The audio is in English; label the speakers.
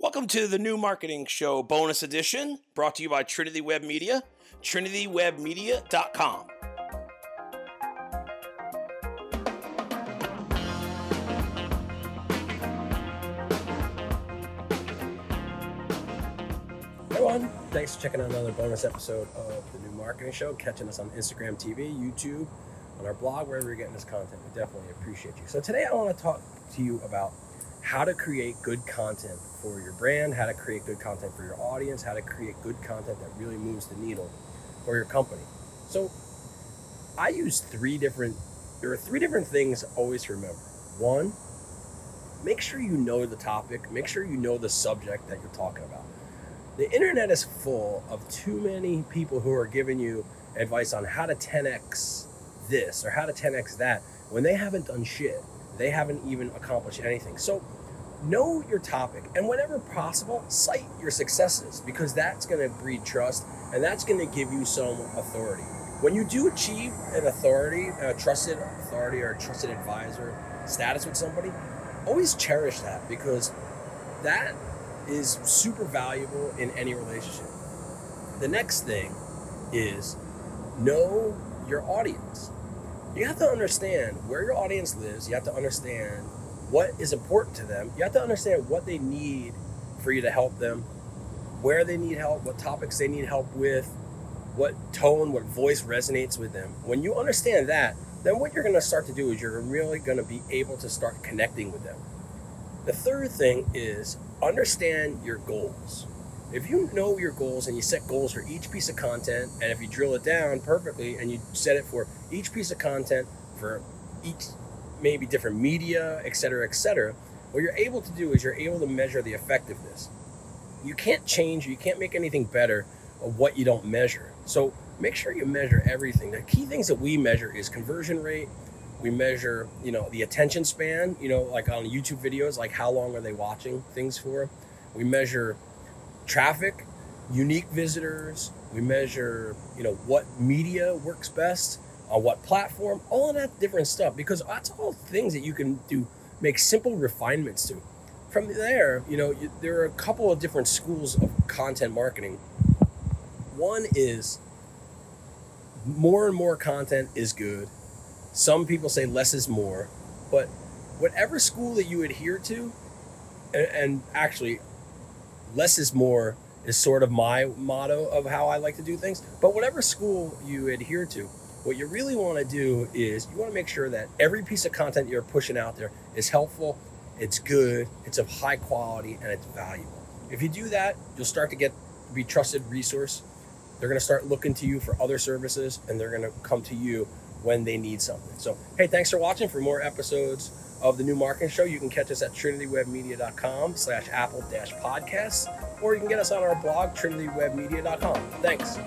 Speaker 1: Welcome to the new marketing show bonus edition brought to you by Trinity Web Media, trinitywebmedia.com.
Speaker 2: Everyone, thanks for checking out another bonus episode of the new marketing show. Catching us on Instagram TV, YouTube, on our blog, wherever you're getting this content. We definitely appreciate you. So today I want to talk to you about how to create good content for your brand, how to create good content for your audience, how to create good content that really moves the needle for your company. So I use three different there are three different things always remember. One, make sure you know the topic, make sure you know the subject that you're talking about. The internet is full of too many people who are giving you advice on how to 10x this or how to 10x that when they haven't done shit. They haven't even accomplished anything. So know your topic and whenever possible, cite your successes because that's going to breed trust and that's going to give you some authority. When you do achieve an authority, a trusted authority or a trusted advisor status with somebody, always cherish that because that is super valuable in any relationship. The next thing is know your audience. You have to understand where your audience lives. You have to understand what is important to them. You have to understand what they need for you to help them, where they need help, what topics they need help with, what tone, what voice resonates with them. When you understand that, then what you're going to start to do is you're really going to be able to start connecting with them. The third thing is understand your goals. If you know your goals and you set goals for each piece of content, and if you drill it down perfectly and you set it for each piece of content for each maybe different media, et cetera, et cetera, what you're able to do is you're able to measure the effectiveness. You can't change, you can't make anything better of what you don't measure. So make sure you measure everything. The key things that we measure is conversion rate. We measure, you know, the attention span, you know, like on YouTube videos, like how long are they watching things for. We measure traffic, unique visitors. We measure, you know, what media works best on what platform, all of that different stuff, because that's all things that you can do, make simple refinements to. From there, you know, you, there are a couple of different schools of content marketing. One is more and more content is good. Some people say less is more, but whatever school that you adhere to, and, and actually, less is more is sort of my motto of how I like to do things. But whatever school you adhere to, what you really want to do is you want to make sure that every piece of content you're pushing out there is helpful, it's good, it's of high quality, and it's valuable. If you do that, you'll start to get to be trusted resource. They're going to start looking to you for other services, and they're going to come to you when they need something. So, hey, thanks for watching. For more episodes of the New Marketing Show, you can catch us at trinitywebmedia.com slash apple dash podcasts, or you can get us on our blog, trinitywebmedia.com. Thanks.